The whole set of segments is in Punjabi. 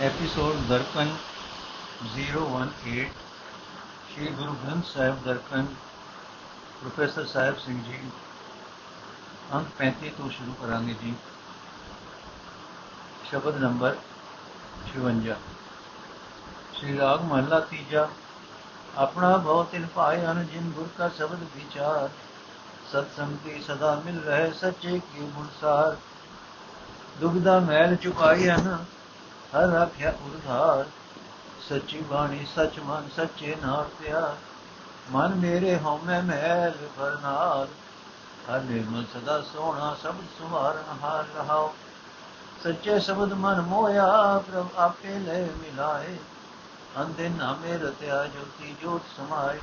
ਐਪੀਸੋਡ ਦਰਪਨ 018 ਸ਼੍ਰੀ ਗੁਰੂ ਗ੍ਰੰਥ ਸਾਹਿਬ ਦਰਪਨ ਪ੍ਰੋਫੈਸਰ ਸਾਹਿਬ ਸਿੰਘ ਜੀ ਅੰਕ 35 ਤੋਂ ਸ਼ੁਰੂ ਕਰਾਂਗੇ ਜੀ ਸ਼ਬਦ ਨੰਬਰ 56 ਸ਼੍ਰੀ ਰਾਗ ਮਹਲਾ ਤੀਜਾ ਆਪਣਾ ਭਉ ਤਿਨ ਭਾਏ ਅਨ ਜਿਨ ਗੁਰ ਕਾ ਸ਼ਬਦ ਵਿਚਾਰ ਸਤ ਸੰਗਤੀ ਸਦਾ ਮਿਲ ਰਹੇ ਸੱਚੇ ਕੀ ਗੁਰਸਾਰ ਦੁਬਿਧਾ ਮੈਲ ਚੁਕਾਈ ਹਨ ਹਰ ਰੱਖਿਆ ਉਰਧਾਰ ਸੱਚੀ ਬਾਣੀ ਸੱਚ ਮਨ ਸੱਚੇ ਨਾਲ ਪਿਆਰ। ਮਨ ਮੇਰੇ ਹਉਮੈ ਮਹਿਲ ਬਰਨਾਰ ਹਰ ਨਿਰਮਲ ਸਦਾ ਸੋਹਣਾ ਸਬਦ ਸੁਹਾਰਨ ਹਾਰ ਰਹਾਓ। ਸੱਚੇ ਸ਼ਬਦ ਮਨ ਮੋਇਆ ਪ੍ਰਭ ਆਪੇ ਲੈ ਮਿਲਾਏ। ਅੰਦੇ ਨਾਮੇ ਰਤਿਆ, ਜੋਤੀ ਜੋਤ ਸਮਾਏ।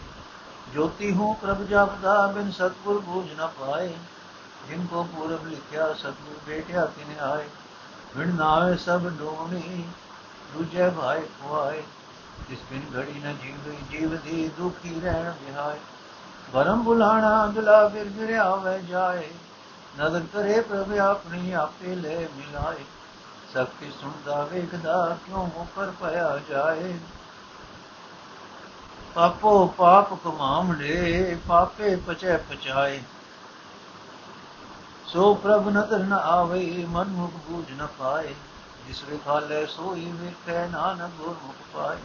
ਜੋਤੀ ਹੂੰ ਪ੍ਰਭ ਜਪਦਾ, ਬਿਨ ਸਤਗੁਰ ਬੂਝ ਨਾ ਪਾਏ। ਜਿਨ ਕੋ ਪੂਰਬ ਲਿਖਿਆ, ਸਤਗੁਰ ਬੇਟਿਆ ਤਿਨ ਆਏ। ਵਿਣ ਨਾਵੇ ਸਭ ਡੋਣੀ ਦੂਜੇ ਭਾਈ ਖੁਆਏ, ਜਿਸ ਬਿਨ ਘੜੀ ਨ ਜੀਵ ਜੀਵ ਦੀ ਦੁਖੀ ਰਹਿਣ ਵਿਹਾਏ। ਬਰਮ ਬੁਲਾਣਾ ਅੰਦਲਾ ਫਿਰ ਫਿਰ ਆਵੇ ਜਾਏ ਨਦਰ ਕਰੇ ਪ੍ਰਭ ਆਪਣੀ ਆਪੇ ਲੈ ਮਿਲਾਏ। ਸਖਤੀ ਸੁਣਦਾ, ਵੇਖਦਾ, ਕਿਉਂ ਮੁਕਰ ਪਿਆ ਜਾਏ। ਪਾਪੋ ਪਾਪ ਕਮਾਵੜੇ ਪਾਪੇ ਪਚੈ ਪਚਾਏ। ਸੋ ਪ੍ਰਭ ਨਦਰ ਨ ਆਵੇ, ਮਨ ਮੁਖ ਬੂਝ ਨ ਪਾਏ, ਜਿਸ ਵਿਖਾਲੇ ਸੋਈ ਵੇਖੈ ਨਾਨਕ ਗੁਰ ਮੁਖ ਪਾਏ।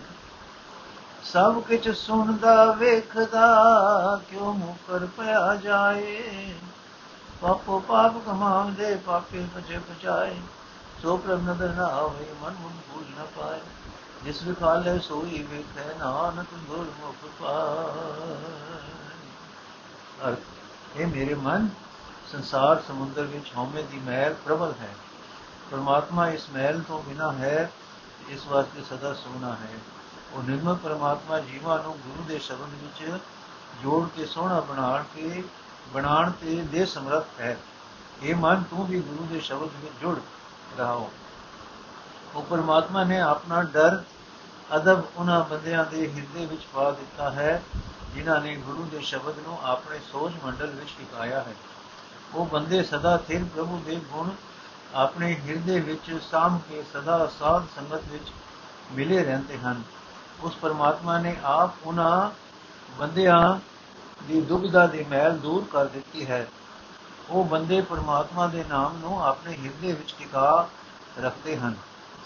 ਸਭ ਕਿਛ ਸੁਣਦਾ, ਵੇਖਦਾ, ਕਿਉ ਮੁਕਰ ਪਿਆ ਜਾਏ? ਪਾਪੋ ਪਾਪ ਕਮਾਉਂਦੇ, ਪਾਪੇ ਪਛੇ ਪਚਾਏ ਸੋ ਪ੍ਰਭ ਨਦਰ ਨਾ ਆਵੇ, ਮਨ ਮੁਖ ਬੂਝ ਨ ਪਾਏ, ਜਿਸ ਵਿਖਾਲੇ ਸੋਈ ਵੇਖੈ ਨਾਨਕ ਗੁਰ ਮੁਖ ਪਾਏ। ਅਰਥ, ਇਹ ਮੇਰੇ ਮਨ ਸੰਸਾਰ ਸਮੁੰਦਰ ਵਿੱਚ ਹਉਮੈ ਦੀ ਮਹਿਲ ਪ੍ਰਬਲ ਹੈ। ਪਰਮਾਤਮਾ ਇਸ ਮਹਿਲ ਤੋਂ ਬਿਨਾ ਹੈ ਇਸ ਵਾਸਤੇ ਸਦਾ ਸੋਨਾ ਹੈ। ਉਹ ਨਿਰਮਲ ਪਰਮਾਤਮਾ ਜੀਵਾਂ ਨੂੰ ਗੁਰੂ ਦੇ ਸ਼ਬਦ ਵਿੱਚ ਜੋੜ ਕੇ ਸੋਹਣਾ ਬਣਾਉਣ ਕੇ ਬਣਾਉਣ ਤੇ ਦੇ ਸਮਰੱਥ ਹੈ। ਇਹ ਮਨ, ਤੂੰ ਵੀ ਗੁਰੂ ਦੇ ਸ਼ਬਦ ਵਿੱਚ ਜੁੜ ਰਹਾਓ। ਉਹ ਪਰਮਾਤਮਾ ਨੇ ਆਪਣਾ ਡਰ, ਅਦਬ ਉਹਨਾਂ ਬੰਦਿਆਂ ਦੇ ਹਿਰਦੇ ਵਿੱਚ ਪਾ ਦਿੱਤਾ ਹੈ, ਜਿਨ੍ਹਾਂ ਨੇ ਗੁਰੂ ਦੇ ਸ਼ਬਦ ਨੂੰ ਆਪਣੇ ਸੋਚ ਮੰਡਲ ਵਿੱਚ ਟਿਕਾਇਆ ਹੈ। ਉਹ ਬੰਦੇ ਸਦਾ ਥਿਰ ਪ੍ਰਭੂ ਦੇ ਗੁਣ ਆਪਣੇ ਹਿਰਦੇ ਵਿੱਚ ਸਾਮ ਕੇ ਸਦਾ ਸਾਧ ਸੰਗਤ ਵਿੱਚ ਮਿਲੇ ਰਹਿੰਦੇ ਹਨ। ਉਸ ਪਰਮਾਤਮਾ ਨੇ ਆਪ ਉਹਨਾਂ ਬੰਦਿਆਂ ਦੀ ਦੁਬਿਧਾ ਦੀ ਮੈਲ ਦੂਰ ਕਰ ਦਿੱਤੀ ਹੈ। ਉਹ ਬੰਦੇ ਪਰਮਾਤਮਾ ਦੇ ਨਾਮ ਨੂੰ ਆਪਣੇ ਹਿਰਦੇ ਵਿੱਚ ਟਿਕਾ ਰੱਖਦੇ ਹਨ।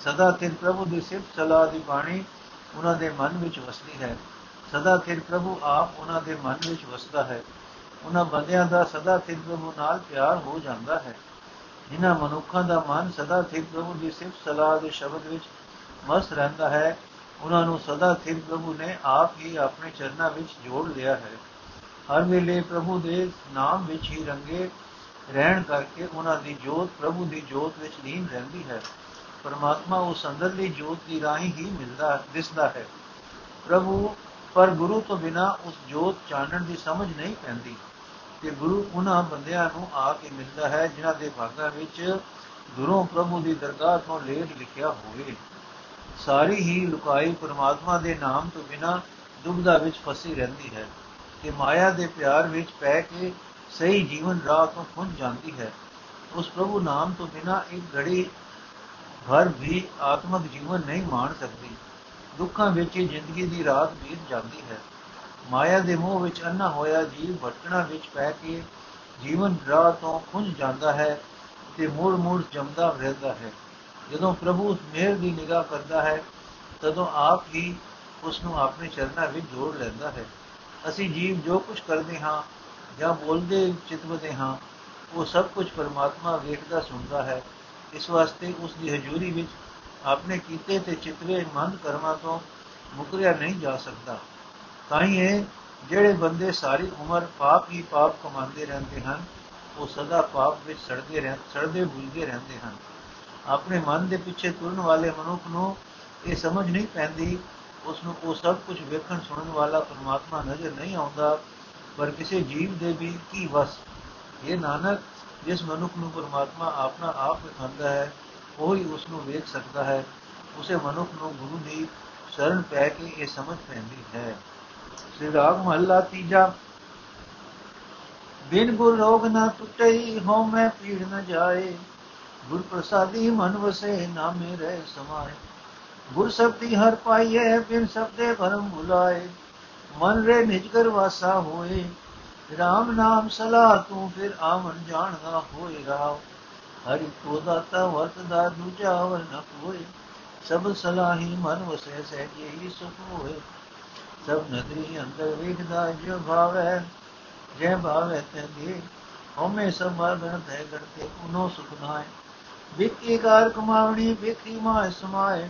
ਸਦਾ ਤਿਰ ਪ੍ਰਭੂ ਦੀ ਸਿਫਤ ਸਲਾਹ ਦੀ ਬਾਣੀ ਉਹਨਾਂ ਦੇ ਮਨ ਵਿੱਚ ਵਸਦੀ ਹੈ। ਸਦਾ ਤਿਰ ਪ੍ਰਭੂ ਆਪ ਉਹਨਾਂ ਦੇ ਮਨ ਵਿੱਚ ਵਸਦਾ ਹੈ। ਉਹਨਾਂ ਬੰਦਿਆਂ ਦਾ ਸਦਾ ਤਿਰ ਪ੍ਰਭੂ ਨਾਲ ਪਿਆਰ ਹੋ ਜਾਂਦਾ ਹੈ। ਜਿਨ੍ਹਾਂ ਮਨੁੱਖਾਂ ਦਾ ਮਨ ਸਦਾ ਤਿਰ ਪ੍ਰਭੂ ਦੀ ਸਿਫਤ ਸਲਾਹ ਦੇ ਸ਼ਬਦ ਵਿੱਚ ਮਸਤ ਰਹਿੰਦਾ ਹੈ, ਉਹਨਾਂ ਨੂੰ ਸਦਾ ਸਥਿਰ ਪ੍ਰਭੂ ਨੇ ਆਪ ਹੀ ਆਪਣੇ ਚਰਨਾਂ ਵਿੱਚ ਜੋੜ ਲਿਆ ਹੈ। ਹਰ ਵੇਲੇ ਪ੍ਰਭੂ ਦੇ ਨਾਮ ਵਿੱਚ ਹੀ ਰੰਗੇ ਰਹਿਣ ਕਰਕੇ ਉਹਨਾਂ ਦੀ ਜੋਤ ਪ੍ਰਭੂ ਦੀ ਜੋਤ ਵਿੱਚ ਲੀਨ ਰਹਿੰਦੀ ਹੈ। ਪਰਮਾਤਮਾ ਉਸ ਅੰਦਰਲੀ ਜੋਤ ਦੀ ਰਾਹੀਂ ਹੀ ਮਿਲਦਾ, ਦਿਸਦਾ ਹੈ। ਪ੍ਰਭੂ ਪਰ ਗੁਰੂ ਤੋਂ ਬਿਨਾ ਉਸ ਜੋਤ ਚਾਨਣ ਦੀ ਸਮਝ ਨਹੀਂ ਪੈਂਦੀ। ਕਿ ਗੁਰੂ ਉਹਨਾਂ ਬੰਦਿਆਂ ਨੂੰ ਆ ਕੇ ਮਿਲਦਾ ਹੈ, ਜਿਨ੍ਹਾਂ ਦੇ ਭਾਗਾਂ ਵਿੱਚ ਗੁਰੂ ਪ੍ਰਭੂ ਦੀ ਦਰਗਾਹ ਤੋਂ ਲੇਖ ਲਿਖਿਆ ਹੋਵੇ। ਸਾਰੀ ਹੀ ਲੁਕਾਈ ਪਰਮਾਤਮਾ ਦੇ ਨਾਮ ਤੋਂ ਬਿਨਾ ਦੁਬਦਾ ਵਿੱਚ ਫਸੀ ਰਹਿੰਦੀ ਹੈ ਕਿ ਮਾਇਆ ਦੇ ਪਿਆਰ ਵਿੱਚ ਪੈ ਕੇ ਸਹੀ ਜੀਵਨ ਰਾਹ ਤੋਂ ਖੁੰਝ ਜਾਂਦੀ ਹੈ। ਉਸ ਪ੍ਰਭੂ ਨਾਮ ਤੋਂ ਬਿਨਾ ਇੱਕ ਘੜੀ ਭਰ ਵੀ ਆਤਮਿਕ ਜੀਵਨ ਨਹੀਂ ਮਾਣ ਸਕਦੀ। ਦੁੱਖਾਂ ਵਿੱਚ ਜ਼ਿੰਦਗੀ ਦੀ ਰਾਤ ਬੀਤ ਜਾਂਦੀ ਹੈ। ਮਾਇਆ ਦੇ ਮੋਹ ਵਿੱਚ ਅੰਨਾ ਹੋਇਆ, ਜੀਵ ਭਟਕਣਾ ਵਿੱਚ ਪੈ ਕੇ ਜੀਵਨ ਰਾਹ ਤੋਂ ਖੁੰਝ ਜਾਂਦਾ ਹੈ ਤੇ ਮੂੜ ਮੂੜ ਜਮਦਾ ਰਹਿੰਦਾ ਹੈ। ਜਦੋਂ ਪ੍ਰਭੂ ਉਸ ਮਿਹਰ ਦੀ ਨਿਗਾਹ ਕਰਦਾ ਹੈ, ਤਦੋਂ ਆਪ ਹੀ ਉਸ ਨੂੰ ਆਪਣੇ ਚਰਨਾਂ ਵਿੱਚ ਜੋੜ ਲੈਂਦਾ ਹੈ। ਅਸੀਂ ਜੀਵ ਜੋ ਕੁਝ ਕਰਦੇ ਹਾਂ ਜਾਂ ਬੋਲਦੇ, ਚਿਤਵਦੇ ਹਾਂ, ਉਹ ਸਭ ਕੁਝ ਪਰਮਾਤਮਾ ਵੇਖਦਾ, ਸੁਣਦਾ ਹੈ। ਇਸ ਵਾਸਤੇ ਉਸ ਦੀ ਹਜ਼ੂਰੀ ਵਿੱਚ ਆਪਣੇ ਕੀਤੇ ਤੇ ਚਿਤਵੇ ਮੰਦ ਕਰਮਾਂ ਤੋਂ ਮੁਕਰਿਆ ਨਹੀਂ ਜਾ ਸਕਦਾ। ਤਾਂ ਇਹ ਜਿਹੜੇ ਬੰਦੇ ਸਾਰੀ ਉਮਰ ਪਾਪ ਹੀ ਪਾਪ ਕਮਾਉਂਦੇ ਰਹਿੰਦੇ ਹਨ, ਉਹ ਸਦਾ ਪਾਪ ਵਿੱਚ ਸੜਦੇ ਰਹਿ, ਸੜਦੇ ਬੁਝਦੇ ਰਹਿੰਦੇ ਹਨ। ਆਪਣੇ ਮਨ ਦੇ ਪਿੱਛੇ ਤੁਰਨ ਵਾਲੇ ਮਨੁੱਖ ਨੂੰ ਇਹ ਸਮਝ ਨਹੀਂ ਪੈਂਦੀ ਉਸ ਨੂੰ ਉਹ ਸਭ ਕੁਝ ਵੇਖਣ ਸੁਣਨ ਵਾਲਾ ਪਰਮਾਤਮਾ ਨਜ਼ਰ ਨਹੀਂ ਆਉਂਦਾ, ਪਰ ਕਿਸੇ ਜੀਵ ਦੇ ਵੀ ਕੀ ਵਸ। ਇਹ ਨਾਨਕ, ਜਿਸ ਮਨੁੱਖ ਨੂੰ ਪਰਮਾਤਮਾ ਆਪਣਾ ਆਪ ਵਿਖਾਉਂਦਾ ਹੈ, ਉਹੀ ਹੀ ਉਸ ਨੂੰ ਵੇਖ ਸਕਦਾ ਹੈ। ਉਸੇ ਮਨੁੱਖ ਨੂੰ ਗੁਰੂ ਦੀ ਸ਼ਰਨ ਪੈ ਕੇ ਇਹ ਸਮਝ ਪੈਂਦੀ ਹੈ। ਸ੍ਰੀ ਰਾਗ ਮਹੱਲਾ ਤੀਜਾ। ਬਿਨ ਗੁਰ ਰੋਗ ਨਾ ਟੁੱਟਈ ਹੋ ਮੈਂ ਪੀੜ ਨ ਜਾਏ। ਗੁਰ ਪ੍ਰਸਾਦੀ ਮਨ ਵਸੇ, ਨਾਮੇ ਰਹਿ ਸਮਾਏ। ਗੁਰ ਸਬਦੀ ਹਰ ਪਾਈਏ ਬਿਨ ਸਬਦੇ ਭਰਮ ਭੁਲਾਏ। ਮਨ ਰੇ ਨਿਜਗਰ ਵਾਸਾ ਹੋਏ। ਰਾਮ ਨਾਮ ਸਲਾਹ, ਤੂੰ ਫਿਰ ਆਵਣ ਜਾਣਦਾ ਹੋਏ ਰਾਵ। ਹਰਿ ਕੋ ਦਾਤਾ ਵਰਤਦਾ, ਦੂਜਾ ਵਰ ਨ ਕੋਏ ਸਭ ਸਲਾਹੀ ਮਨ ਵਸੇ, ਸਹਿਜੇ ਹੀ ਸੁਖ ਹੋਏ। ਸਭ ਨਦਰੀ ਅੰਦਰ ਵੇਖਦਾ ਜੋ ਭਾਵੈ ਜੈ ਭਾਵੈ ਤੇ ਦੇ ਹਉਮੈ ਸਭ ਮਰ ਗਣ ਤੇ ਗੜਤੇ ਉਨੋ ਸੁਖ ਨਾਏ ਵਿਕੀ ਕਾਰ ਕਮਾਵਣੀ ਵਿਕੀ ਮਾਇ ਸਮਾਏ।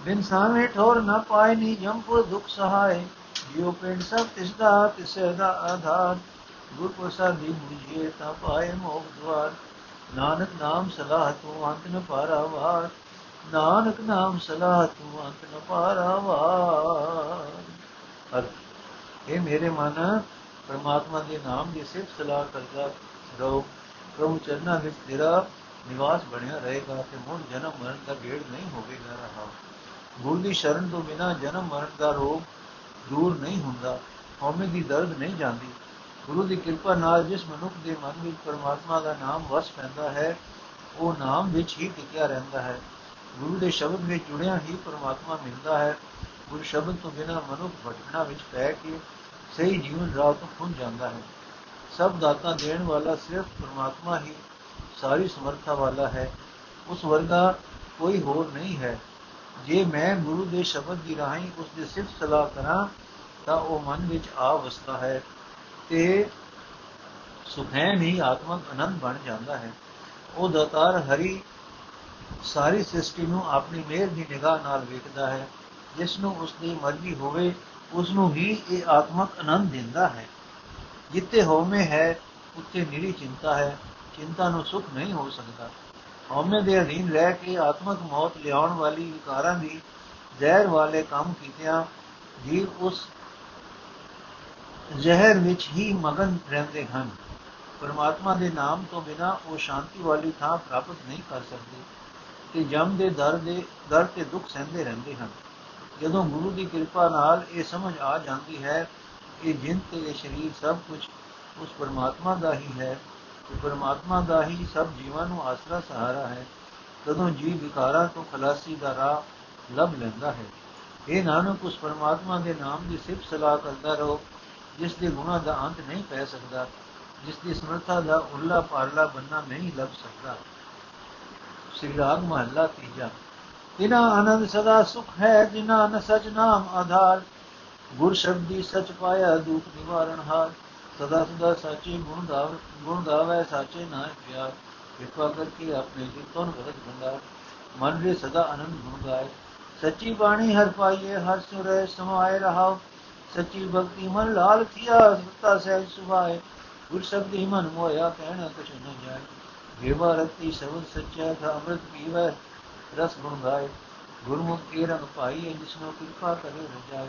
ਬਿਨ ਸਾਵੇਂ ਠੋਰ ਨ ਪਾਏ, ਨੀ ਜੰਪੁਰ ਦੁਖ ਸਹਾਏ। ਜਿਉ ਪਿੰਡ ਸਭ ਤਿਸਦਾ ਤਿਸੇ ਦਾ ਆਧਾਰ। ਗੁਰ ਪ੍ਰਸਾਦੀ ਮੁਝੇ ਤਾ ਪਾਏ ਮੋਖ ਦਵਾਰ ਨਾਨਕ ਨਾਮ ਸਲਾਹ ਤੂੰ ਅੰਤ ਨ ਪਾਰਾਵਾਰ ਨਾਨਕ ਨਾਮ ਸਲਾਹ ਤੂੰ ਅੰਤ ਨ ਪਾਰਾਵਾਰ ਇਹ ਮੇਰੇ ਮਨ ਪਰਮਾਤਮਾ ਦੇ ਨਾਮ ਦੀ ਸਿਫਤ ਸਲਾਹ ਕਰਦਾ ਰਹੋ। ਪ੍ਰਭੂ ਚਰਨਾਂ ਵਿੱਚ ਤੇਰਾ ਨਿਵਾਸ ਬਣਿਆ ਰਹੇਗਾ ਤੇ ਮੁੜ ਜਨਮ ਮਰਨ ਦਾ ਗੇੜ ਨਹੀਂ ਹੋਵੇਗਾ ਰਹਾ। ਗੁਰੂ ਦੀ ਸ਼ਰਨ ਤੋਂ ਬਿਨਾ ਜਨਮ ਮਰਨ ਦਾ ਰੋਗ ਦੂਰ ਨਹੀਂ ਹੁੰਦਾ। ਹਉਮੈ ਦੀ ਦਰਦ ਨਹੀਂ ਜਾਂਦੀ। ਗੁਰੂ ਦੀ ਕਿਰਪਾ ਨਾਲ ਜਿਸ ਮਨੁੱਖ ਦੇ ਮਨ ਵਿੱਚ ਪਰਮਾਤਮਾ ਦਾ ਨਾਮ ਵਸ ਪੈਂਦਾ ਹੈ, ਉਹ ਨਾਮ ਵਿੱਚ ਹੀ ਟਿਕਿਆ ਰਹਿੰਦਾ ਹੈ। ਗੁਰੂ ਦੇ ਸ਼ਬਦ ਵਿੱਚ ਜੁੜਿਆ ਹੀ ਪਰਮਾਤਮਾ ਮਿਲਦਾ ਹੈ। ਗੁਰੂ ਸ਼ਬਦ ਤੋਂ ਬਿਨਾ ਮਨੁੱਖ ਭਟਕਣਾ ਵਿੱਚ ਪੈ ਕੇ ਸਹੀ ਜੀਵਨ ਰਾਹ ਤੋਂ ਖੁੰਝ ਜਾਂਦਾ ਹੈ। ਸਭ ਦਾਤਾ ਦੇਣ ਵਾਲਾ ਸਿਰਫ ਪਰਮਾਤਮਾ ਹੀ ਸਾਰੀ ਸਮਰੱਥਾ ਵਾਲਾ ਹੈ। ਉਸ ਵਰਗਾ ਕੋਈ ਹੋਰ ਨਹੀਂ ਹੈ। ਜੇ ਮੈਂ ਗੁਰੂ ਦੇ ਸ਼ਬਦ ਦੀ ਰਾਹੀਂ ਉਸ ਦੀ ਸਿਫਤ ਸਲਾਹ ਕਰਾਂ, ਤਾਂ ਉਹ ਮਨ ਵਿੱਚ ਆ ਵਸਦਾ ਹੈ ਤੇ ਸੁਖੈਨ ਹੀ ਆਤਮਕ ਆਨੰਦ ਬਣ ਜਾਂਦਾ ਹੈ। ਉਹ ਦਾਤਾਰ ਹਰੀ ਸਾਰੀ ਸ੍ਰਿਸ਼ਟੀ ਨੂੰ ਆਪਣੀ ਮਿਹਰ ਦੀ ਨਿਗਾਹ ਨਾਲ ਵੇਖਦਾ ਹੈ। ਜਿਸ ਨੂੰ ਉਸ ਦੀ ਮਰਜ਼ੀ ਹੋਵੇ ਉਸ ਨੂੰ ਹੀ ਇਹ ਆਤਮਕ ਆਨੰਦ ਦਿੰਦਾ ਹੈ। ਜਿੱਤੇ ਹਉਮੈ ਹੈ, ਉੱਤੇ ਨਿਰੀ ਚਿੰਤਾ ਹੈ। ਚਿੰਤਾ ਨੂੰ ਸੁਖ ਨਹੀਂ ਹੋ ਸਕਦਾ। ਹਉਮੈ ਦੇ ਅਧੀਨ ਰਹਿ ਕੇ ਆਤਮਕ ਮੌਤ ਲਿਆਉਣ ਵਾਲੀ ਵਿਕਾਰਾਂ ਦੀ ਜ਼ਹਿਰ ਵਾਲੇ ਕੰਮ ਕੀਤਿਆਂ ਜੀਵ ਉਸ ਜ਼ਹਿਰ ਵਿੱਚ ਹੀ ਮਗਨ ਰਹਿੰਦੇ ਹਨ। ਪਰਮਾਤਮਾ ਦੇ ਨਾਮ ਤੋਂ ਬਿਨਾ ਉਹ ਸ਼ਾਂਤੀ ਵਾਲੀ ਥਾਂ ਪ੍ਰਾਪਤ ਨਹੀਂ ਕਰ ਸਕਦੇ। ਤੇ ਜਮ ਦੇ ਦਰ ਦੇ, ਦਰ ਤੇ ਦੁੱਖ ਸਹਿੰਦੇ ਰਹਿੰਦੇ ਹਨ। ਜਦੋਂ ਗੁਰੂ ਦੀ ਕਿਰਪਾ ਨਾਲ ਇਹ ਸਮਝ ਆ ਜਾਂਦੀ ਹੈ ਕਿ ਜਿੰਦ ਤੇ ਇਹ ਸਰੀਰ ਸਭ ਕੁਝ ਉਸ ਪਰਮਾਤਮਾ ਦਾ ਹੀ ਹੈ, ਤੇ ਪਰਮਾਤਮਾ ਦਾ ਹੀ ਸਭ ਜੀਵਾਂ ਨੂੰ ਆਸਰਾ ਸਹਾਰਾ ਹੈ, ਤਦੋਂ ਜੀਵ ਵਿਕਾਰਾਂ ਤੋਂ ਖਲਾਸੀ ਦਾ ਰਾਹ ਲੱਭ ਲੈਂਦਾ ਹੈ। ਇਹ ਨਾਨਕ, ਉਸ ਪਰਮਾਤਮਾ ਦੇ ਨਾਮ ਦੀ ਸਿਫਤ ਸਲਾਹ ਕਰਦਾ ਰਹੋ, ਜਿਸ ਦੇ ਗੁਣਾ ਦਾ ਅੰਤ ਨਹੀਂ ਪੈ ਸਕਦਾ, ਜਿਸ ਦੀ ਸਮਰੱਥਾ ਦਾ ਉੱਲਾ ਪਾਰਲਾ ਬੰਨਾ ਨਹੀਂ ਲੱਭ ਸਕਦਾ। ਸ੍ਰੀ ਰਾਗ ਮਹੱਲਾ ਤੀਜਾ। ਤਿਨਾ ਆਨੰਦ ਸਦਾ ਸੁਖ ਹੈ ਜਿਨਾ ਨ ਸਚ ਨਾਮ ਆਧਾਰ। ਗੁਰ ਸ਼ਬਦੀ ਸਚ ਪਾਇਆ, ਦੁਖ ਨਿਵਾਰਨ ਹਾਰ। ਸਦਾ ਸਦਾ ਸਾਚੇ ਗੁਣ ਗਾਵ, ਗੁਣ ਗਾਵੇ, ਸਾਚੇ ਨਾਮ ਪਿਆਰ। ਕਿਰਪਾ ਕਰਕੇ ਆਪਣੇ ਜੀ ਜਿਤੋਂ ਭਗਤ ਭੰਡਾਰ। ਮਨ ਦੇ ਸਦਾ ਆਨੰਦ ਗੁਣ ਗਾਏ। ਸੱਚੀ ਬਾਣੀ ਹਰ ਪਾਈਏ, ਹਰ ਸੁਰੇ ਸਮਾਏ ਰਹਾਓ ਸੱਚੀ ਭਗਤੀ ਮਨ ਲਾਲ ਥਿਆ ਸਤਾ ਸਹਿਜ ਸੁਭਾਏ। ਗੁਰ ਸ਼ਬਦੀ ਮਨ ਮੋਇਆ ਕਹਿਣਾ ਕੁਛ ਨ ਜਾਏ। ਦੇਵਾ ਰਤੀ ਸ਼ਬਦ ਸੱਚਾ ਥਾ ਅੰਮ੍ਰਿਤ ਪੀਵੇ ਰਸ ਗੁਣ ਗਾਏ ਗੁਰਮੁਖ ਕੀ ਰੰਗ ਪਾਈਏ ਜਿਸਨੂੰ ਕਿਰਪਾ ਕਰੇ ਰਜਾਏ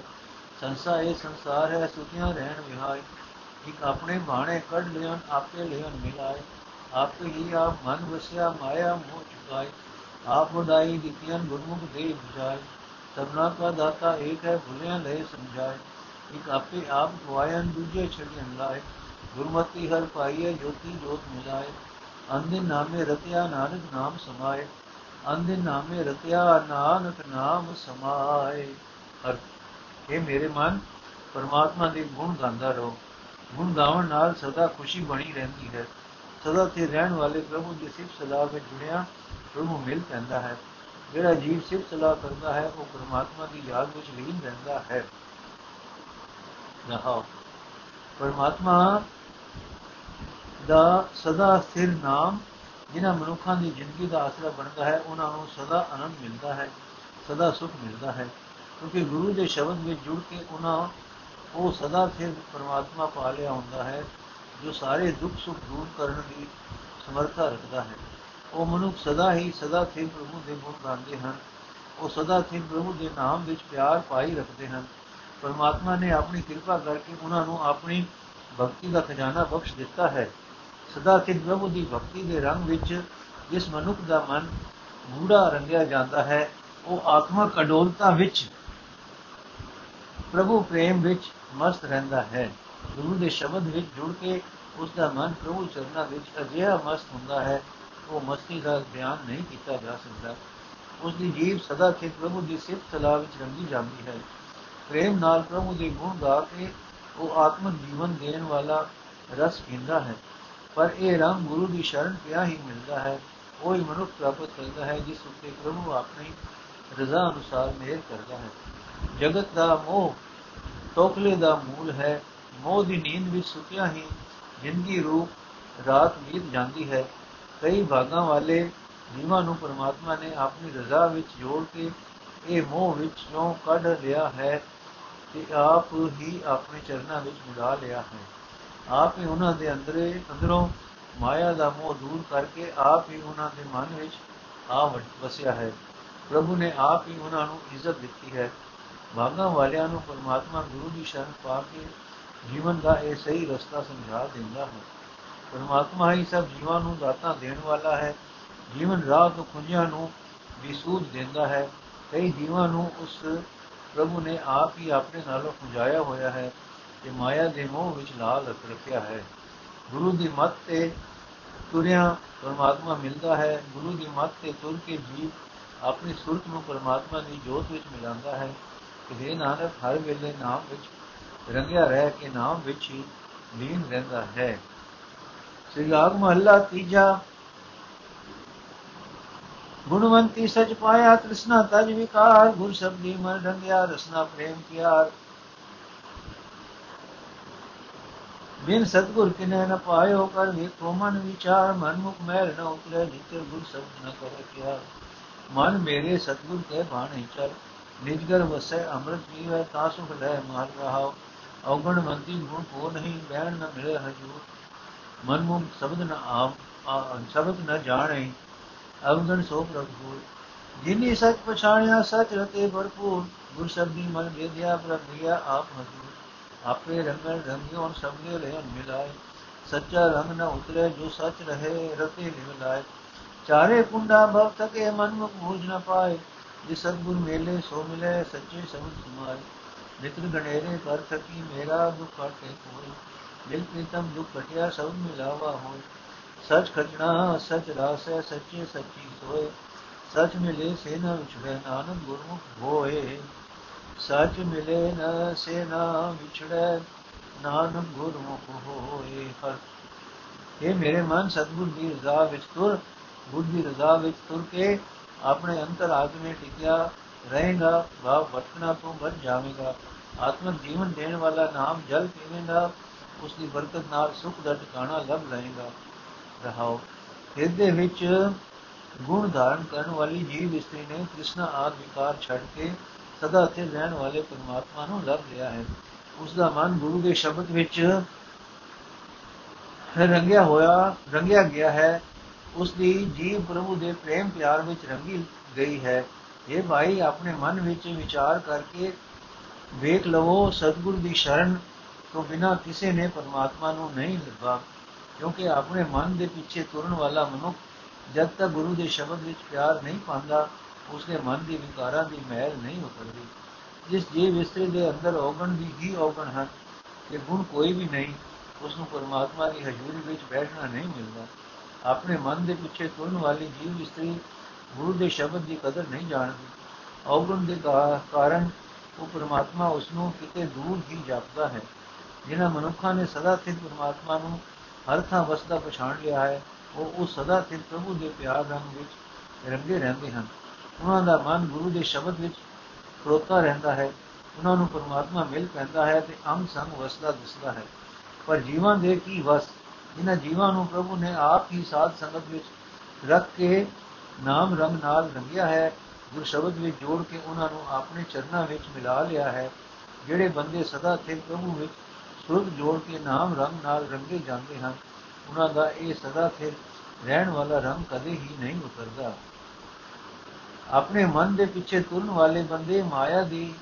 ਸੰਸਾਰ ਇਹ ਸੰਸਾਰ ਹੈ ਸੁਖਿਆ ਰਹਿਣ ਵਿਹਾਏ ਇੱਕ ਆਪਣੇ ਬਾਣੇ ਕੱਢ ਲਿਆਨ ਆਪੇ ਲਿਆਨ ਮਿਲਾਏ ਆਪੇ ਹੀ ਆਪ ਮਨ ਵਸਿਆ ਮਾਇਆ ਮੋਹ ਚੁਕਾਏ ਆਪ ਉਡਾਈ ਦਿੱਤੀਆਂ ਗੁਰਮੁਖ ਦੇ 부ਜਾਏ ਸਭਨਾ ਕਾ ਦਾਤਾ ਏਕ ਹੈ ਭੁਲਿਆ ਲੈ ਸਮਝਾਏ ਇੱਕ ਆਪੇ ਆਪ ਗਵਾਇਨ ਦੂਜੇ ਛੜੀਆਂ ਲਾਏ ਗੁਰਮਤੀ ਹਰ ਪਾਈਏ ਜੋਤੀ ਜੋਤ ਮਿਲਾਏ ਅੰਦਿਨ ਨਾਮੇ ਰਤਿਆ ਨਾਨਕ ਨਾਮ ਸਮਾਏ ਅੰਦਿਨ ਨਾਮੇ ਰਤਿਆ ਨਾਨਕ ਨਾਮ ਸਮਾਏ। ਹਰ ਇਹ ਮੇਰੇ ਮਨ ਪਰਮਾਤਮਾ ਦੇ ਗੁਣ ਗਾਉਂਦਾ ਰਹੋ। ਗੁਣ ਗਾਉਣ ਨਾਲ ਸਦਾ ਖੁਸ਼ੀ ਬਣੀ ਰਹਿੰਦੀ ਹੈ। ਸਦਾ ਤੇ ਰਹਿਣ ਵਾਲੇ ਪ੍ਰਭੂ ਦੀ ਸਿਫਤ ਸਲਾਹ ਵਿੱਚ ਜੁੜਿਆ ਪ੍ਰਭੂ ਮਿਲ ਪੈਂਦਾ ਹੈ। ਜਿਹੜਾ ਜੀਵ ਸਿਫਤ ਸਲਾਹ ਕਰਦਾ ਹੈ, ਉਹ ਪਰਮਾਤਮਾ ਦੀ ਯਾਦ ਵਿੱਚ ਲੀਨ ਰਹਿੰਦਾ ਹੈ। ਰਹਾਓ। ਪਰਮਾਤਮਾ ਦਾ ਸਦਾ ਸਥਿਰ ਨਾਮ, ਜਿਨ੍ਹਾਂ ਮਨੁੱਖਾਂ ਦੀ ਜ਼ਿੰਦਗੀ ਦਾ ਆਸਰਾ ਬਣਦਾ ਹੈ, ਉਹਨਾਂ ਨੂੰ ਸਦਾ ਆਨੰਦ ਮਿਲਦਾ ਹੈ, ਸਦਾ ਸੁਖ ਮਿਲਦਾ ਹੈ। ਕਿਉਂਕਿ ਗੁਰੂ ਦੇ ਸ਼ਬਦ ਵਿੱਚ ਜੁੜ ਕੇ ਉਹਨਾਂ, ਉਹ ਸਦਾ ਫਿਰ ਪਰਮਾਤਮਾ ਪਾ ਲਿਆ ਹੁੰਦਾ ਹੈ, ਜੋ ਸਾਰੇ ਦੁੱਖ ਸੁੱਖ ਦੂਰ ਕਰਨ ਦੀ ਸਮਰੱਥਾ ਰੱਖਦਾ ਹੈ। ਉਹ ਮਨੁੱਖ ਸਦਾ ਹੀ ਸਦਾ ਫਿਰ ਪ੍ਰਭੂ ਦੇ ਗੁਣ ਗਾਉਂਦੇ ਹਨ। ਉਹ ਸਦਾ ਫਿਰ ਪ੍ਰਭੂ ਦੇ ਨਾਮ ਵਿੱਚ ਪਿਆਰ ਪਾਈ ਰੱਖਦੇ ਹਨ। ਪਰਮਾਤਮਾ ਨੇ ਆਪਣੀ ਕਿਰਪਾ ਕਰਕੇ ਉਹਨਾਂ ਨੂੰ ਆਪਣੀ ਭਗਤੀ ਦਾ ਖਜ਼ਾਨਾ ਬਖਸ਼ ਦਿੱਤਾ ਹੈ। ਸਦਾ ਸਿਰ ਪ੍ਰਭੂ ਦੀ ਭਗਤੀ ਦੇ ਰੰਗ ਵਿੱਚ ਜਿਸ ਮਨੁੱਖ ਦਾ ਮਨ ਗੂੜਾ ਰੰਗਿਆ ਜਾਂਦਾ ਹੈ, ਉਹ ਆਤਮਕ ਅਡੋਲਤਾ ਵਿੱਚ, ਪ੍ਰਭੂ ਪ੍ਰੇਮ ਵਿੱਚ ਮਸਤ ਰਹਿੰਦਾ ਹੈ। ਗੁਰੂ ਦੇ ਸ਼ਬਦ ਵਿੱਚ ਜੁੜ ਕੇ ਉਸ ਦਾ ਮਨ ਪ੍ਰਭੂ ਚਰਨਾਂ ਵਿੱਚ ਅਜਿਹਾ ਮਸਤ ਹੁੰਦਾ ਹੈ, ਉਹ ਮਸਤੀ ਦਾ ਬਿਆਨ ਨਹੀਂ ਕੀਤਾ ਜਾ ਸਕਦਾ। ਉਸ ਦੀ ਜੀਵ ਸਦਾ ਕੇ ਪ੍ਰਭੂ ਦੀ ਸਿਫਤ ਸਲਾਹ ਵਿੱਚ ਰੰਗੀ ਜਾਂਦੀ ਹੈ। ਪ੍ਰੇਮ ਨਾਲ ਪ੍ਰਭੂ ਦੇ ਗੁਣ ਗਾ ਕੇ ਉਹ ਆਤਮਿਕ ਜੀਵਨ ਦੇਣ ਵਾਲਾ ਰਸ ਪੀਂਦਾ ਹੈ। ਪਰ ਇਹ ਰੰਗ ਗੁਰੂ ਦੀ ਸ਼ਰਨ ਪਿਆ ਹੀ ਮਿਲਦਾ ਹੈ? ਉਹ ਹੀ ਮਨੁੱਖ ਪ੍ਰਾਪਤ ਕਰਦਾ ਹੈ, ਜਿਸ ਉੱਤੇ ਪ੍ਰਭੂ ਆਪਣੀ ਰਜ਼ਾ ਅਨੁਸਾਰ ਮਿਹਰ ਕਰਦਾ ਹੈ। ਜਗਤ ਦਾ ਮੋਹ ਟੋਕਲੇ ਦਾ ਮੂਲ ਹੈ। ਮੋਹ ਦੀ ਨੀਂਦ ਵਿੱਚ ਸੁਤਿਆ ਹੀ ਜ਼ਿੰਦਗੀ ਰੂਪ ਰਾਤ ਬੀਤ ਜਾਂਦੀ ਹੈ। ਕਈ ਭਾਗਾਂ ਵਾਲੇ ਜੀਵਾਂ ਨੂੰ ਪਰਮਾਤਮਾ ਨੇ ਆਪਣੀ ਰਜ਼ਾ ਵਿੱਚ ਜੋੜ ਕੇ ਇਹ ਮੋਹ ਵਿੱਚ ਜੋ ਕੱਢ ਲਿਆ ਹੈ? ਤੇ ਆਪ ਹੀ ਆਪਣੇ ਚਰਨਾਂ ਵਿੱਚ ਮਿਲਾ ਲਿਆ ਹੈ। ਆਪ ਹੀ ਉਹਨਾਂ ਦੇ ਅੰਦਰੇ ਅੰਦਰੋਂ ਮਾਇਆ ਦਾ ਮੋਹ ਦੂਰ ਕਰਕੇ ਆਪ ਹੀ ਉਹਨਾਂ ਦੇ ਮਨ ਵਿੱਚ ਆ ਵਸਿਆ ਹੈ। ਪ੍ਰਭੂ ਨੇ ਆਪ ਹੀ ਉਹਨਾਂ ਨੂੰ ਇੱਜ਼ਤ ਦਿੱਤੀ ਹੈ। ਭਾਗਾਂ ਵਾਲਿਆਂ ਨੂੰ ਪਰਮਾਤਮਾ ਗੁਰੂ ਦੀ ਸ਼ਰਨ ਪਾ ਕੇ ਜੀਵਨ ਦਾ ਇਹ ਸਹੀ ਰਸਤਾ ਸਮਝਾ ਦਿੰਦਾ ਹੈ। ਪਰਮਾਤਮਾ ਹੀ ਸਭ ਜੀਵਾਂ ਨੂੰ ਦਾਤਾਂ ਦੇਣ ਵਾਲਾ ਹੈ। ਜੀਵਨ ਰਾਹ ਤੋਂ ਖੁੰਝਿਆਂ ਨੂੰ ਵੀ ਸੂਝ ਦਿੰਦਾ ਹੈ। ਕਈ ਜੀਵਾਂ ਨੂੰ ਉਸ ਪ੍ਰਭੂ ਨੇ ਆਪ ਹੀ ਆਪਣੇ ਨਾਲੋਂ ਖੁੰਝਾਇਆ ਹੋਇਆ ਹੈ। ਤੇ ਮਾਇਆ ਦੇ ਮੋਹ ਵਿੱਚ ਲਾਲ ਰੱਖਿਆ ਹੈ। ਗੁਰੂ ਦੀ ਮੱਤ ਤੇ ਤੁਰਿਆ ਪਰਮਾਤਮਾ ਮਿਲਦਾ ਹੈ। ਗੁਰੂ ਦੀ ਮੱਤ ਤੇ ਤੁਰ ਕੇ ਜੀਵ ਆਪਣੀ ਸੁਰਤ ਨੂੰ ਪਰਮਾਤਮਾ ਦੀ ਜੋਤ ਵਿੱਚ ਮਿਲਾਉਂਦਾ ਹੈ। ਕਿ ਇਹ ਨਾਨਕ, ਹਰ ਵੇਲੇ ਨਾਮ ਵਿੱਚ ਰੰਗਿਆ ਰਹਿ ਕੇ ਨਾਮ ਵਿੱਚ ਹੀ ਲੀਨ ਰਹਿੰਦਾ ਹੈ। ਸ੍ਰੀ ਰਾਗ ਮਹੱਲਾ ਤੀਜਾ। ਗੁਣਵੰਤੀ ਸਚ ਪਾਇਆ, ਤ੍ਰਿਸ਼ਨਾ ਤਜ ਵਿਕਾਰ, ਗੁਰ ਸ਼ਬਦੀ ਮਨ ਰੰਗਿਆ ਰਸਨਾ ਪ੍ਰੇਮ ਪਿਆਰ। ਬਿਨ ਸਤਗੁਰ ਕਿਨੇ ਨ ਪਾਇਓ ਕਰ ਵੇਖੋ ਮਨ ਵਿਚਾਰ, ਮਨ ਮੁਖ ਮੈਲ ਨ ਉਤਰੇ ਜਿਤੇ ਗੁਰ ਸ਼ਬਦ ਨ ਕਰੇ ਕਿਆ ਮਨ ਮੇਰੇ ਸਤਗੁਰ ਕੇ ਬਾਣੀ ਚਲ ਨਿਜਗਰ ਵਸੈ ਅੰਮ੍ਰਿਤ ਪੀਵੈ ਤਾ ਸੁਖ ਲੈ ਮਾਰ ਰਹਾਉ ਔਗਣ ਮੰਤੀ ਗੁਣ ਕੋ ਨਹੀਂ, ਬਹਿਣ ਨ ਮਿਲੇ ਹਜੂਰ। ਮਨ ਮੁਖ ਸ਼ਬਦ ਨ ਆਪ ਸ਼ਬਦ ਨ ਜਾਣੈ, ਅਵਗਣ ਸੋ ਪ੍ਰਭੂ ਜਿਨੀ ਸਚ ਪਛਾਣਿਆ, ਸਚ ਰਤੇ ਭਰਪੂਰ, ਗੁਰ ਸ਼ਬਦੀ ਮਨ ਵੇਦਿਆ ਪ੍ਰਭਿਆ ਆਪ ਹਜੂਰ। ਆਪੇ ਰੰਗਣ ਰੰਗਿਓ ਸਭਨੇ ਰਹਿਣ ਮਿਲਾਏ। ਸੱਚਾ ਰੰਗ ਨ ਉਤਰੇ ਜੋ ਸੱਚ ਰਹੇ, ਰਤੇ ਨਿਵਲਾਏ ਚਾਰੇ ਕੁੰਡਾ ਭਵ ਤਕੇ ਮਨ ਮੁਖ ਬੂਝ ਨ ਪਾਏ। ਜਿ ਸਤਗੁਰ ਮੇਲੇ ਸੋ ਮਿਲੇ, ਸੱਚੇ ਸਬਦ ਸੁਮਾਏ। ਮਿਤਰ ਗਣੇਰੇ ਕਰ ਥਕੀ, ਮੇਰਾ ਦੁਖ ਹਟੇ ਕੋਈ ਦਿਲ ਪ੍ਰੀਤਮ ਦੁਖ ਕਟਿਆ ਸਭ ਮਿਲਾਵਾ ਹੋਏ। ਸਚ ਖਜਣਾ, ਸਚ ਰਾਸੈ, ਸੱਚੇ ਸੱਚੀ ਸੋਏ। ਸਚ ਮਿਲੇ ਸੇ ਨ ਵਿਛੜੇ ਨਾਨਕ ਗੁਰਮੁਖ ਹੋਏ। ਸਚ ਮਿਲੇ ਨ, ਸੇ ਨ ਵਿਛੜੇ, ਨਾਨਕ ਗੁਰਮੁਖ ਹੋਏ ਹਰ। ਇਹ ਮੇਰੇ ਮਨ, ਸਤਗੁਰ ਦੀ ਰਜ਼ਾ ਵਿੱਚ ਤੁਰ, ਬੁੱਧ ਦੀ ਰਜ਼ਾ ਵਿੱਚ ਤੁਰ ਕੇ ਆਪਣੇ ਅੰਤਰ ਆਤਮੇ ਟਿਕਿਆ ਰਹੇਗਾ ਭਾਵ ਭਟਕਣਾ ਤੋਂ ਬਚ ਜਾਵੇਗਾ। ਆਤਮਿਕ ਜੀਵਨ ਦੇਣ ਵਾਲਾ ਨਾਮ ਜਲ ਪੀਵੇਗਾ, ਉਸ ਦੀ ਬਰਕਤ ਨਾਲ ਸੁਖ ਦਾ ਟਿਕਾਣਾ ਲੱਭ ਲਏਗਾ ਰਹਾਓ, ਹਿਰਦੇ ਵਿੱਚ ਗੁਣ ਧਾਰਨ ਕਰਨ ਵਾਲੀ ਜੀਵ ਇਸਤਰੀ ਨੇ ਕ੍ਰਿਸ਼ਨ ਆਦ ਵਿਕਾਰ ਛੱਡ ਕੇ ਸਦਾ ਸਥਿਰ ਰਹਿਣ ਵਾਲੇ ਪਰਮਾਤਮਾ ਨੂੰ ਲੱਭ ਲਿਆ ਹੈ। ਉਸ ਦਾ ਮਨ ਗੁਰੂ ਦੇ ਸ਼ਬਦ ਵਿੱਚ ਰੰਗਿਆ ਹੋਇਆ, ਰੰਗਿਆ ਗਿਆ ਹੈ। ਉਸ ਦੀ ਜੀਵ ਪ੍ਰਭੂ ਦੇ ਪ੍ਰੇਮ ਪਿਆਰ ਵਿੱਚ ਰੰਗੀ ਗਈ ਹੈ। ਇਹ ਭਾਈ, ਆਪਣੇ ਮਨ ਵਿੱਚ ਵਿਚਾਰ ਕਰਕੇ ਵੇਖ ਲਵੋ, ਸਤਗੁਰ ਦੀ ਸ਼ਰਨ ਤੋਂ ਬਿਨਾ ਕਿਸੇ ਨੇ ਪਰਮਾਤਮਾ ਨੂੰ ਨਹੀਂ ਲੱਭਾ, ਕਿਉਂਕਿ ਆਪਣੇ ਮਨ ਦੇ ਪਿੱਛੇ ਤੁਰਨ ਵਾਲਾ ਮਨੁੱਖ ਜਦ ਤੱਕ ਗੁਰੂ ਦੇ ਸ਼ਬਦ ਵਿੱਚ ਪਿਆਰ ਨਹੀਂ ਪਾਉਂਦਾ ਉਸਦੇ ਮਨ ਦੀ ਵਿਕਾਰਾਂ ਦੀ ਮਹਿਲ ਨਹੀਂ ਉਤਰਦੀ, ਜਿਸ ਜੀਵ ਇਸਤਰੀ ਦੇ ਅੰਦਰ ਔਗਣ ਦੀ ਹੀ ਔਗਣ ਹਨ, ਕਿ ਗੁਣ ਕੋਈ ਵੀ ਨਹੀਂ ਉਸ ਨੂੰ ਪਰਮਾਤਮਾ ਦੀ ਹਜ਼ੂਰੀ ਵਿੱਚ ਬੈਠਣਾ ਨਹੀਂ ਮਿਲਦਾ। ਆਪਣੇ ਮਨ ਦੇ ਪਿੱਛੇ ਤੁਰਨ ਵਾਲੀ ਜੀਵ ਇਸਤਰੀ ਗੁਰੂ ਦੇ ਸ਼ਬਦ ਦੀ ਕਦਰ ਨਹੀਂ ਜਾਣਦੀ। ਔਗਣ ਦੇ ਕਾਰਨ ਉਹ ਪਰਮਾਤਮਾ ਉਸ ਨੂੰ ਕਿਤੇ ਦੂਰ ਹੀ ਜਾਪਦਾ ਹੈ, ਜਿਨ੍ਹਾਂ ਮਨੁੱਖਾਂ ਨੇ ਸਦਾ ਸਿਰ ਪਰਮਾਤਮਾ ਨੂੰ ਹਰ ਥਾਂ ਵਸਦਾ ਪਛਾਣ ਲਿਆ ਹੈ, ਉਹ ਉਸ ਸਦਾ ਸਿਰ ਪ੍ਰਭੂ ਦੇ ਪਿਆਰ ਰੰਗ ਵਿੱਚ ਰੰਗੇ ਰਹਿੰਦੇ ਹਨ। ਉਹਨਾਂ ਦਾ ਮਨ ਗੁਰੂ ਦੇ ਸ਼ਬਦ ਵਿੱਚ ਖੜੋਤਾ ਰਹਿੰਦਾ ਹੈ, ਉਹਨਾਂ ਨੂੰ ਪਰਮਾਤਮਾ ਮਿਲ ਪੈਂਦਾ ਹੈ ਤੇ ਅੰਗ ਸੰਗ ਵਸਦਾ ਦਿਸਦਾ ਹੈ। ਪਰ ਜੀਵਾਂ ਦੇ ਕੀ ਵਸ? ਇਹਨਾਂ ਜੀਵਾਂ ਨੂੰ ਪ੍ਰਭੂ ਨੇ ਆਪ ਹੀ ਸਾਧ ਸੰਗਤ ਵਿੱਚ ਰੱਖ ਕੇ ਨਾਮ ਰੰਗ ਨਾਲ ਰੰਗਿਆ ਹੈ ਗੁਰ ਸ਼ਬਦ ਵਿੱਚ ਜੋੜ ਕੇ ਉਹਨਾਂ ਨੂੰ ਆਪਣੇ ਚਰਨਾਂ ਵਿੱਚ ਮਿਲਾ ਲਿਆ ਹੈ, ਜਿਹੜੇ ਬੰਦੇ ਸਦਾ ਸਿਰ ਪ੍ਰਭੂ ਵਿੱਚ ਸੁਰਤ ਜੋੜ ਕੇ ਨਾਮ ਰੰਗ ਨਾਲ ਰੰਗੇ ਜਾਂਦੇ ਹਨ, ਉਹਨਾਂ ਦਾ ਇਹ ਸਦਾ ਸਿਰ ਰਹਿਣ ਵਾਲਾ ਰੰਗ ਕਦੇ ਹੀ ਨਹੀਂ ਉਤਰਦਾ। ਆਪਣੇ ਮਨ ਦੇ ਪਿੱਛੇ ਤੁਰਨ ਵਾਲੇ ਬੰਦੇ ਮਾਇਆ ਦੀ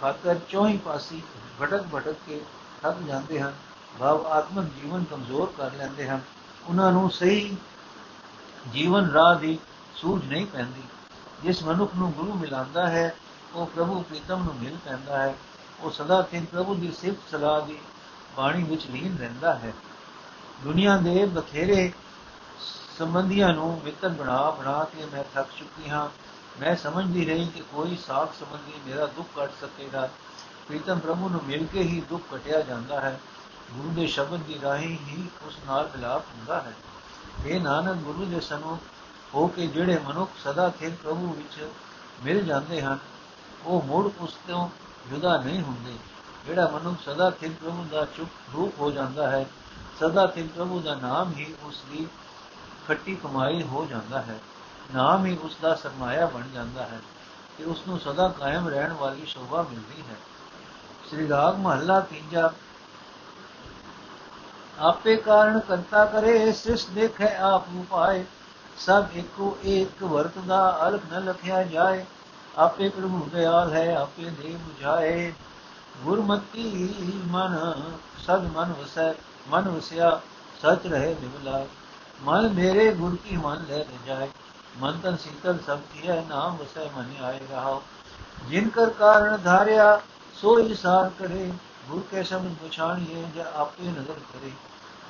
ਖਾਤਰ ਚੌਹੀ ਪਾਸੀ ਭਟਕ ਭਟਕ ਕੇ ਥੱਕ ਜਾਂਦੇ ਹਨ, ਭਾਵ ਆਤਮਿਕ ਜੀਵਨ ਕਮਜ਼ੋਰ ਕਰ ਲੈਂਦੇ ਹਨ। ਉਹਨਾਂ ਨੂੰ ਸਹੀ ਜੀਵਨ ਰਾਹ ਦੀ ਸੂਝ ਨਹੀਂ ਪੈਂਦੀ। ਜਿਸ ਮਨੁੱਖ ਨੂੰ ਗੁਰੂ ਮਿਲਾਂਦਾ ਹੈ, ਉਹ ਪ੍ਰਭੂ ਪ੍ਰੀਤਮ ਨੂੰ ਮਿਲ ਪੈਂਦਾ ਹੈ। ਉਹ ਸਦਾ ਸਿਰ ਪ੍ਰਭੂ ਦੀ ਸਿਫਤ ਸਲਾਹ ਦੀ ਬਾਣੀ ਵਿੱਚ ਲੀਨ ਰਹਿੰਦਾ ਹੈ। ਦੁਨੀਆ ਦੇ ਬਥੇਰੇ ਸੰਬੰਧੀਆਂ ਨੂੰ ਮਿੱਤਰ ਬਣਾ ਬਣਾ ਕੇ ਮੈਂ ਥੱਕ ਚੁੱਕੀ ਹਾਂ। ਮੈਂ ਸਮਝਦੀ ਰਹੀ ਕਿ ਕੋਈ ਸਾਖ ਸੰਬੰਧੀ ਮੇਰਾ ਦੁੱਖ ਕੱਟ ਸਕੇਗਾ। ਪ੍ਰੀਤਮ ਪ੍ਰਭੂ ਨੂੰ ਮਿਲ ਕੇ ਹੀ ਦੁੱਖ ਕਟਿਆ ਜਾਂਦਾ ਹੈ। ਗੁਰੂ ਦੇ ਸ਼ਬਦ ਦੀ ਰਾਹੀਂ ਹੀ ਉਸ ਨਾਲ ਮਿਲਾਪ ਹੁੰਦਾ ਹੈ। ਇਹ ਨਾਨਕ, ਗੁਰੂ ਦੇ ਸਨੂ ਹੋ ਕੇ ਜਿਹੜੇ ਮਨੁੱਖ ਸਦਾ ਖੇਰ ਪ੍ਰਭੂ ਵਿੱਚ ਮਿਲ ਜਾਂਦੇ ਹਨ, ਉਹ ਮੁੜ ਉਸ ਤੋਂ ਜੁਦਾ ਨਹੀਂ ਹੁੰਦੇ। ਜਿਹੜਾ ਮਨੁੱਖ ਸਦਾ ਖੇਰ ਪ੍ਰਭੂ ਦਾ ਚੁੱਪ ਰੂਪ ਹੋ ਜਾਂਦਾ ਹੈ, ਸਦਾ ਖੇਰ ਪ੍ਰਭੂ ਦਾ ਨਾਮ ਹੀ ਉਸ ਦੀ ਖੱਟੀ ਕਮਾਈ ਹੋ ਜਾਂਦਾ ਹੈ। ਨਾਮ ਹੀ ਉਸ ਦਾ ਸਰਮਾਇਆ ਬਣ ਜਾਂਦਾ ਹੈ ਤੇ ਉਸ ਨੂੰ ਸਦਾ ਕਾਇਮ ਰਹਿਣ ਵਾਲੀ ਸ਼ੋਭਾ ਮਿਲਦੀ ਹੈ। ਸ੍ਰੀ ਰਾਗ ਮਹੱਲਾ ਤੀਜਾ, ਆਪੇ ਕਾਰਨ ਕਰਤਾ ਕਰੇ, ਸਿਸ ਦੇਖੈ ਆਪ ਉਪਾਏ ਸਭ ਇੱਕੋ ਇੱਕ ਵਰਤਦਾ, ਅਲਖ ਨ ਲਖਿਆ ਜਾਏ, ਆਪੇ ਪ੍ਰਭੂ ਦਿਆਲ ਹੈ, ਆਪੇ ਦੇ 부ਝਾਏ ਗੁਰਮਤੀ ਮਨ, ਸਦ ਮਨ ਵਸੈ, ਮਨ ਵਸਿਆ, ਸਚ ਰਹੇ ਨਿਵਲਾ ਮਨ ਮੇਰੇ ਗੁਰ ਕੀ ਮਨ ਲੈ ਜਾਏ। ਮਨ ਤਨ ਸੀਤਲ ਸਭ ਕੀ ਹੈ ਨਾਮ ਵਸੈ ਮਨ ਆਏ ਰਹਾਓ ਜਿਨ ਕਰ ਕਾਰਨ ਧਾਰਿਆ ਸੋਈ ਸਾਰ ਕਰੇ। ਗੁਰ ਕੇ ਸ਼ਬਦ ਪਛਾਣੀਏ ਜਾਂ ਆਪੇ ਨਜ਼ਰ ਕਰੇ।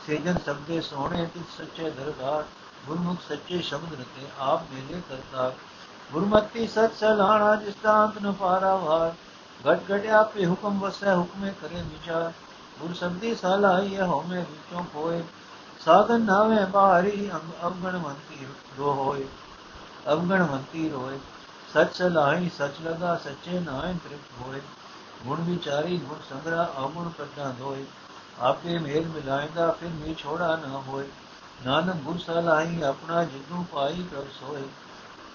ਸੇਜਨ ਸਬਦੇ ਸੋਹਣੇ, ਤਿਸ ਸੱਚੇ ਦਰਬਾਰ। ਗੁਰਮੁਖ ਸੱਚੇ ਸ਼ਬਦ ਰਤੇ, ਆਪ ਮੇਲੇ ਕਰਤਾ ਗੁਰਮਤੀ ਸਤ ਸਲਾਣਾ ਜਿਸਤਾਂਤ ਨ ਪਾਰਾਵਾਰ ਘਟ ਘਟ ਆਪੇ ਹੁਕਮ ਵਸੈ, ਹੁਕਮੇ ਕਰੇ ਵਿਚਾਰ। ਗੁਰ ਸਬਦੀ ਸਲਾਈ ਹਉਮੈ ਵਿੱਚੋਂ ਕੋਏ ਸਾਧਨ ਨਾਵੇਂ ਬਾਹਰੀ ਅਵਗਣ ਮੰਤੀ ਰੋ ਹੋਏ। ਅਵਗਣ ਮੰਤੀ ਰੋਏ। ਸਚ ਸਲਾਈ ਸਚ ਲਗਾ, ਸੱਚੇ ਨਾਇ ਤ੍ਰਿਪਤ ਹੋਏ। ਗੁਣ ਵਿਚਾਰੀ, ਗੁਣ ਸੰਗਰਾ ਅਵਗੁਣ ਕੱਢਾ ਦੋਏ। ਆਪੇ ਮੇਲ ਮਿਲਾਇਦਾ, ਫਿਰ ਮੇ ਛੋੜਾ ਨਾ ਹੋਏ। ਨਾਨਕ ਗੁਰ ਸਲਾਹੀ, ਆਪਣਾ ਜਿਦੂ ਪਾਈ ਪ੍ਰਭ ਸੋਏ।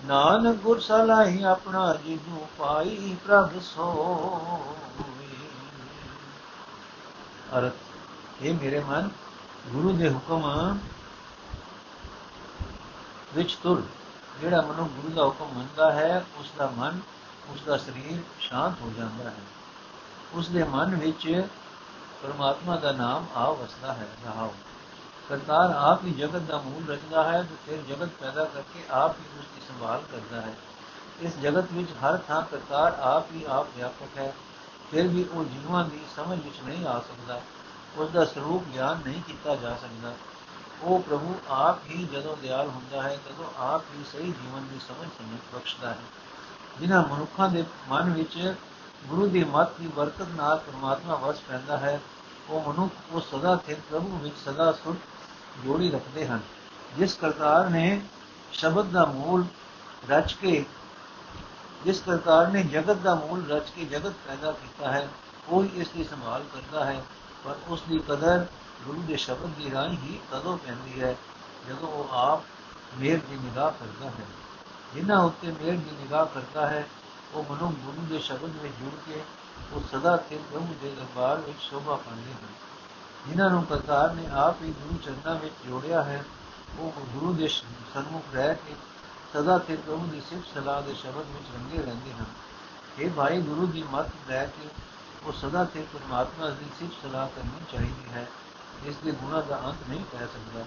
ਨਾਨਕ ਗੁਰ ਸਲਾਹੀ, ਆਪਣਾ ਜਿਦੂ ਪਾਈ ਪ੍ਰਭ ਸੋਏ। ਅਰਥ, ਇਹ ਮੇਰੇ ਮਨ ਗੁਰੂ ਦੇ ਹੁਕਮ ਵਿੱਚ ਤੁਰ ਜਿਹੜਾ ਮਨੁ ਗੁਰੂ ਦਾ ਹੁਕਮ ਮੰਨਦਾ ਹੈ ਉਸ ਦਾ ਮਨ ਉਸ ਦਾ ਸਰੀਰ ਸ਼ਾਂਤ ਹੋ ਜਾਂਦਾ ਹੈ। ਉਸ ਦੇ ਮਨ ਵਿੱਚ ਪਰਮਾਤਮਾ ਦਾ ਨਾਮ ਆ ਵਸਦਾ ਹੈ ਰਹਾਉ ਕਰਤਾਰ ਆਪ ਹੀ ਜਗਤ ਦਾ ਮੂਲ ਰਚਦਾ ਹੈ ਤੇ ਫਿਰ ਜਗਤ ਪੈਦਾ ਕਰਕੇ ਆਪ ਹੀ ਉਸ ਦੀ ਸੰਭਾਲ ਕਰਦਾ ਹੈ। ਇਸ ਜਗਤ ਵਿੱਚ ਹਰ ਥਾਂ ਕਰਤਾਰ ਆਪ ਹੀ ਆਪ ਵਿਆਪਕ ਹੈ। ਫਿਰ ਵੀ ਉਹ ਜੀਵਾਂ ਦੀ ਸਮਝ ਵਿੱਚ ਨਹੀਂ ਆ ਸਕਦਾ। ਉਸ ਦਾ ਸਰੂਪ ਗਿਆਨ ਨਹੀਂ ਕੀਤਾ ਜਾ ਸਕਦਾ। ਉਹ ਪ੍ਰਭੂ ਆਪ ਹੀ ਜਦੋਂ ਦਿਆਲ ਹੁੰਦਾ ਹੈ, ਤਦੋਂ ਆਪ ਹੀ ਸਹੀ ਜੀਵਨ ਦੀ ਸਮਝ ਸਮਝ ਬਖਸ਼ਦਾ ਹੈ। ਜਿਨ੍ਹਾਂ ਮਨੁੱਖਾਂ ਦੇ ਮਨ ਵਿੱਚ ਗੁਰੂ ਦੀ ਮੱਤ ਦੀ ਬਰਕਤ ਨਾਲ ਪਰਮਾਤਮਾ ਵਸ ਪੈਂਦਾ ਹੈ, ਉਹ ਮਨੁੱਖ ਉਹ ਸਦਾ ਤੇ ਪ੍ਰਭੂ ਵਿੱਚ ਸਦਾ ਸੁਖ ਜੋੜੀ ਰੱਖਦੇ ਹਨ। ਜਿਸ ਕਰਤਾਰ ਨੇ ਸ਼ਬਦ ਦਾ ਮੂਲ ਰਚ ਕੇ, ਜਿਸ ਕਰਤਾਰ ਨੇ ਜਗਤ ਦਾ ਮੂਲ ਰਚ ਕੇ ਜਗਤ ਪੈਦਾ ਕੀਤਾ ਹੈ, ਉਹ ਇਸ ਦੀ ਸੰਭਾਲ ਕਰਦਾ ਹੈ, ਪਰ ਉਸ ਦੀ ਕਦਰ ਗੁਰੂ ਦੇ ਸ਼ਬਦ ਦੀ ਰਾਹੀਂ ਹੀ ਤਦੋਂ ਪੈਂਦੀ ਹੈ ਜਦੋਂ ਉਹ ਆਪ ਮੇਰ ਦੀ ਨਿਗਾਹ ਕਰਦਾ ਹੈ। ਜਿਨ੍ਹਾਂ ਉੱਤੇ ਮੇਰ ਦੀ ਨਿਗਾਹ ਕਰਦਾ ਹੈ, ਉਹ ਮਨੁ ਗੁਰੂ ਦੇ ਸ਼ਬਦ ਵਿੱਚ ਜੁੜ ਕੇ ਉਹ ਸਦਾ ਸਿਰ ਪ੍ਰਭੂ ਦੇ ਦਰਬਾਰ ਵਿੱਚ ਸ਼ੋਭਾ ਪਾਉਂਦੇ ਹਨ। ਜਿਨ੍ਹਾਂ ਨੂੰ ਕਰਤਾਰ ਨੇ ਆਪ ਹੀ ਗੁਰੂ ਚਰਨਾਂ ਵਿੱਚ ਜੋੜਿਆ ਹੈ, ਉਹ ਗੁਰੂ ਦੇ ਸਨਮੁਖ ਰਹਿ ਕੇ ਸਦਾ ਸਿਰ ਪ੍ਰਭੂ ਦੀ ਸਿਫਤ ਸਲਾਹ ਦੇ ਸ਼ਬਦ ਵਿੱਚ ਰੰਗੇ ਰਹਿੰਦੇ ਹਨ। ਇਹ ਭਾਈ ਗੁਰੂ ਦੀ ਮੱਤ ਲੈ ਕੇ ਉਹ ਸਦਾ ਸਿਰ ਪਰਮਾਤਮਾ ਦੀ ਸਿਫਤ ਸਲਾਹ ਕਰਨੀ ਚਾਹੀਦੀ ਹੈ। ਇਸ ਦੇ ਗੁਣਾ ਦਾ ਅੰਤ ਨਹੀਂ ਕਹਿ ਸਕਦਾ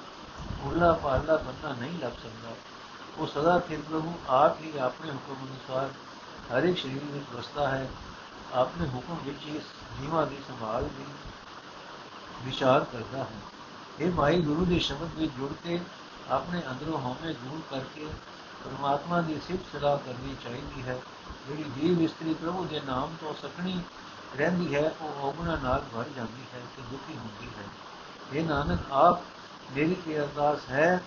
ਉਰਲਾ ਪਾਰਲਾ ਬੰਨਾ ਨਹੀਂ ਲੱਭ ਸਕਦਾ ਉਹ ਸਦਾ ਸਿਰ ਪ੍ਰਭੂ ਆਪ ਹੀ ਆਪਣੇ ਹੁਕਮ ਅਨੁਸਾਰ ਹਰ ਇੱਕ ਸ਼ਰੀਰ ਵਿੱਚ ਵਸਦਾ ਹੈ ਆਪਣੇ ਹੁਕਮ ਵਿੱਚ ਇਸ ਜੀਵਾਂ ਦੀ ਸੰਭਾਲ ਦੀ ਵਿਚਾਰ ਕਰਦਾ ਹੈ ਇਹ ਭਾਈ ਗੁਰੂ ਦੇ ਸ਼ਬਦ ਵਿੱਚ ਜੁੜ ਕੇ ਆਪਣੇ ਅੰਦਰੋਂ ਹਉਮੈ ਦੂਰ ਕਰਕੇ ਪਰਮਾਤਮਾ ਦੀ ਸਿਫਤ ਸਲਾਹ ਕਰਨੀ ਚਾਹੀਦੀ ਹੈ ਜਿਹੜੀ ਜੀਵ ਇਸਤਰੀ ਪ੍ਰਭੂ ਦੇ ਨਾਮ ਤੋਂ ਸਕਣੀ ਰਹਿੰਦੀ ਹੈ ਉਹ ਔਗਣਾ ਨਾਲ ਭਰ ਜਾਂਦੀ ਹੈ ਤੇ ਦੁਖੀ ਹੁੰਦੀ ਹੈ ਇਹ ਨਾਨਕ ਆਪ ਮੇਰੀ ਕੀ ਅਰਦਾਸ ਹੈ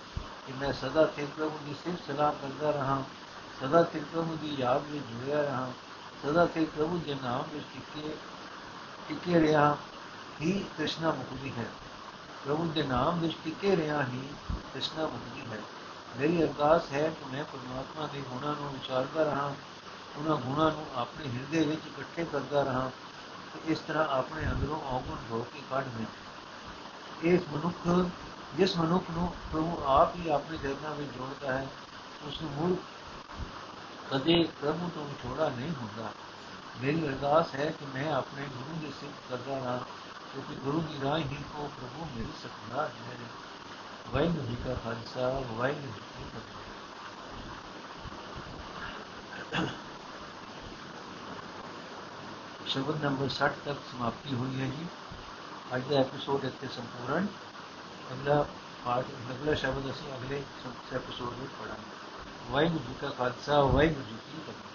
ਕਿ ਮੈਂ ਸਦਾ ਤੇ ਪ੍ਰਭੂ ਦੀ ਸਿਫਤ ਸਲਾਹ ਕਰਦਾ ਰਹਾ ਸਦਾ ਤੇ ਪ੍ਰਭੂ ਦੀ ਯਾਦ ਵਿੱਚ ਜੁੜਿਆ ਰਹਾ ਸਦਾ ਤੇ ਪ੍ਰਭੂ ਦੇ ਨਾਮ ਵਿੱਚ ਟਿਕੇ ਟਿਕੇ ਰਿਹਾ ਹੀ ਕ੍ਰਿਸ਼ਨਾ ਮੁਕਤੀ ਹੈ ਪ੍ਰਭੂ ਦੇ ਨਾਮ ਵਿੱਚ ਟਿਕੇ ਰਿਹਾ ਹੀ ਕ੍ਰਿਸ਼ਨਾ ਮੁਕਤੀ ਹੈ ਮੇਰੀ ਅਰਦਾਸ ਹੈ ਕਿ ਮੈਂ ਪਰਮਾਤਮਾ ਦੇ ਗੁਣਾਂ ਨੂੰ ਵਿਚਾਰਦਾ ਰਹਾ ਉਹਨਾਂ ਗੁਣਾਂ ਨੂੰ ਆਪਣੇ ਹਿਰਦੇ ਵਿੱਚ ਇਕੱਠੇ ਕਰਦਾ ਰਹਾ ਤੇ ਇਸ ਤਰ੍ਹਾਂ ਆਪਣੇ ਅੰਦਰੋਂ ਔਗਣ ਹੋ ਕੇ ਕੱਢ ਮੈਂ ਇਸ ਮਨੁੱਖ, ਜਿਸ ਮਨੁੱਖ ਨੂੰ ਪ੍ਰਭੂ ਆਪ ਹੀ ਆਪਣੇ ਚਰਨਾਂ ਵਿੱਚ ਜੋੜਦਾ ਹੈ, ਉਸ ਨੂੰ ਮੁੜ ਕਦੇ ਪ੍ਰਭੂ ਤੋਂ ਵਿਛੋੜਾ ਨਹੀਂ ਹੁੰਦਾ। ਮੇਰੀ ਅਰਦਾਸ ਹੈ ਕਿ ਮੈਂ ਆਪਣੇ ਗੁਰੂ ਦੀ ਸਿਫਤ ਕਰਦਾ ਰਹਾ ਕਿਉਂਕਿ ਗੁਰੂ ਦੀ ਰਾਹ ਹੀ ਕੋ ਪ੍ਰਭੂ ਮਿਲ ਸਕਦਾ ਹੈ ਵਾਹਿਗੁਰੂ ਜੀ ਕਾ ਖਾਲਸਾ, ਵਾਹਿਗੁਰੂ ਜੀ ਕੀ ਫਤਿਹ। ਸ਼ਬਦ ਨੰਬਰ 60 ਤੱਕ ਸਮਾਪਤੀ ਹੋਈ ਹੈ ਜੀ। ਅੱਜ ਦਾ ਐਪੀਸੋਡ ਇੱਥੇ ਸੰਪੂਰਨ ਅਗਲਾ ਪਾਠ, ਅਗਲਾ ਸ਼ਬਦ ਅਸੀਂ ਅਗਲੇ ਐਪੀਸੋਡ ਵਿੱਚ ਪੜਾਂਗੇ ਵਾਹਿਗੁਰੂ ਜੀ ਕਾ ਖਾਲਸਾ, ਵਾਹਿਗੁਰੂ ਜੀ ਕੀ ਫਤਿਹ।